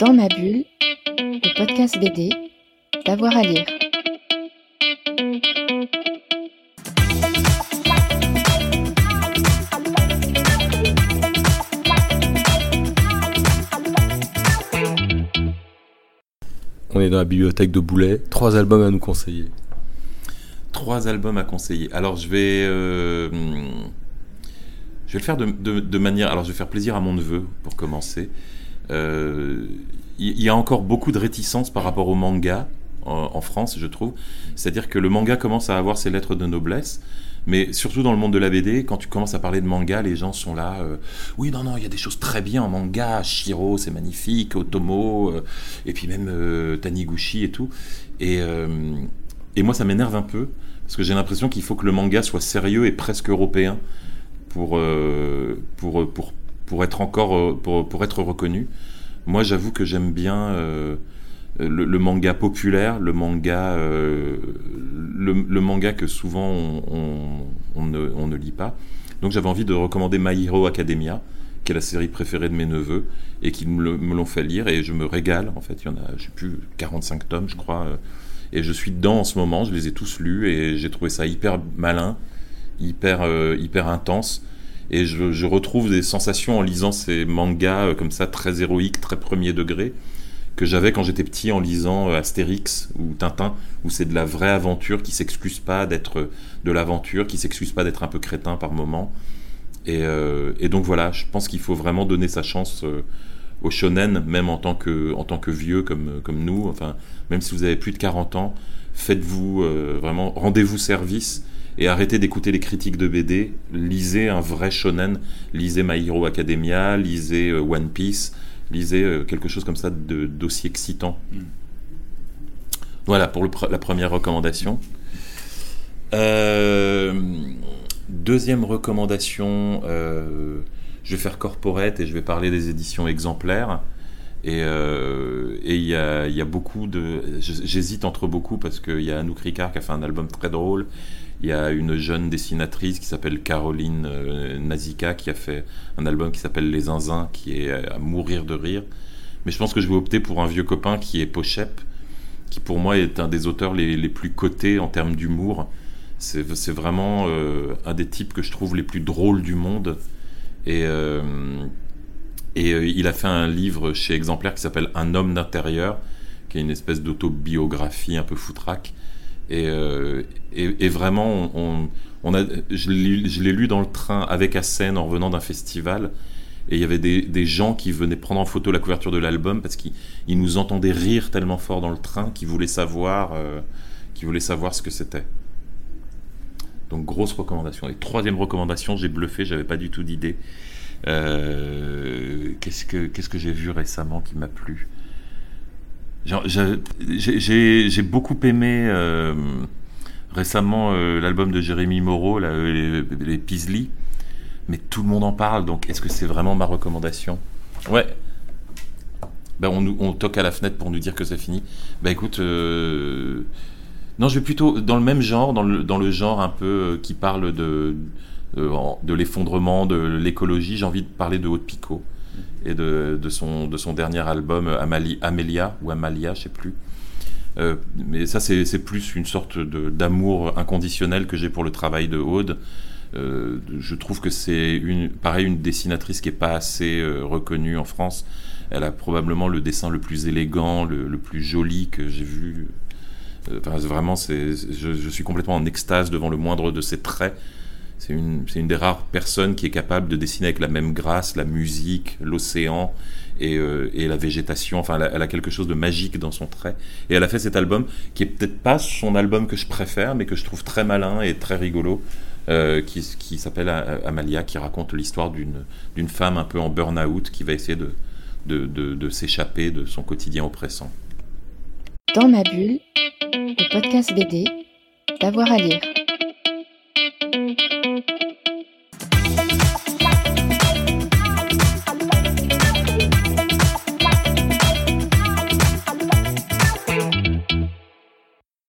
Dans ma bulle, le podcast BD, d'avoir à lire. On est dans la bibliothèque de Boulet. Trois albums à nous conseiller. Trois albums à conseiller. Alors je vais, euh, je vais le faire de, de- de manière. Alors je vais faire plaisir à mon neveu pour commencer. Euh, Il y, a encore beaucoup de réticence par rapport au manga en, France, je trouve. C'est-à-dire que le manga commence à avoir ses lettres de noblesse. Mais surtout dans le monde de la BD, quand tu commences à parler de manga, les gens sont là. euh, oui, non, non, il y a des choses très bien en manga. Shiro, c'est magnifique. Otomo, euh, et puis même euh, Taniguchi et tout. Et, moi, ça m'énerve un peu, parce que j'ai l'impression qu'il faut que le manga soit sérieux et presque européen pour, pour, pour, pour être encore euh, pour, pour être reconnu. Moi, j'avoue que j'aime bien euh, le, manga populaire, le manga, euh, le, manga que souvent on, on- ne, lit pas. Donc, j'avais envie de recommander My Hero Academia, qui est la série préférée de mes neveux et qui me l'ont fait lire et je me régale. En fait, il y en a, je sais plus, 45 tomes, je crois. Et je suis dedans en ce moment. Je les ai tous lus et j'ai trouvé ça hyper malin, hyper, hyper intense. Et je, retrouve des sensations en lisant ces mangas euh, comme ça, très héroïques, très premier degré, que j'avais quand j'étais petit en lisant euh, Astérix ou Tintin, où c'est de la vraie aventure qui s'excuse pas d'être euh, de l'aventure, qui s'excuse pas d'être un peu crétin par moment. Et, donc voilà, je pense qu'il faut vraiment donner sa chance euh, au shonen, même en tant que, en tant que vieux comme, comme nous, enfin, même si vous avez plus de 40 ans, faites-vous vraiment, rendez-vous service et arrêtez d'écouter les critiques de BD, lisez un vrai shonen, lisez My Hero Academia, lisez euh, One Piece, lisez euh, quelque chose comme ça d'aussi excitant. Voilà pour la première recommandation. Euh, deuxième recommandation, je vais faire corporate et je vais parler des éditions exemplaires. Et euh, il y, a, beaucoup de. J'hésite entre beaucoup parce qu'il y a Anouk Ricard qui a fait un album très drôle. Il y a une jeune dessinatrice qui s'appelle Caroline euh, Nazika qui a fait un album qui s'appelle Les Zinzins qui est à mourir de rire. Mais je pense que je vais opter pour un vieux copain qui est Pochep, qui pour moi est un des auteurs les, plus cotés en termes d'humour. C'est vraiment euh, un des types que je trouve les plus drôles du monde. Et, euh, et euh, il a fait un livre chez Exemplaire qui s'appelle Un homme d'intérieur, qui est une espèce d'autobiographie un peu foutraque. Et, euh, vraiment, on, a, je l'ai lu dans le train avec Assen en revenant d'un festival. Et il y avait des, gens qui venaient prendre en photo la couverture de l'album parce qu'ils ils nous entendaient rire tellement fort dans le train qu'ils voulaient savoir, euh, qu'ils voulaient savoir ce que c'était. Donc grosse recommandation. Et troisième recommandation, j'ai bluffé, j'avais pas du tout d'idée. Euh, qu'est-ce que qu'est-ce que j'ai vu récemment qui m'a plu? J'ai- j'ai- j'ai beaucoup aimé euh, récemment euh, l'album de Jérémy Moreau, les, les Peasley, mais tout le monde en parle, donc est-ce que c'est vraiment ma recommandation? Ouais. Ben, on, on toque à la fenêtre pour nous dire que c'est fini. Ben écoute, non, je vais plutôt dans le même genre, dans le, dans le genre un peu qui parle de, de, en- de l'effondrement, de l'écologie. J'ai envie de parler de Haute Picot et de, son, de son dernier album Amali- ou Amalia, je sais plus. Euh, mais ça, c'est plus une sorte d'amour inconditionnel que j'ai pour le travail de Aude. Euh, je trouve que c'est une, pareil une dessinatrice qui est pas assez euh, reconnue en France. Elle a probablement le dessin le plus élégant, le, plus joli que j'ai vu. Enfin, vraiment, je, je suis complètement en extase devant le moindre de ses traits. C'est une, une des rares personnes qui est capable de dessiner avec la même grâce la musique, l'océan et, euh, et la végétation. Enfin, elle a, quelque chose de magique dans son trait. Et elle a fait cet album qui est peut-être pas son album que je préfère, mais que je trouve très malin et très rigolo, euh, qui, s'appelle A- Amalia, qui raconte l'histoire d'une, d'une femme un peu en burn-out qui va essayer de, de, de, de s'échapper de son quotidien oppressant. Dans ma bulle, le podcast BD, d'avoir à lire.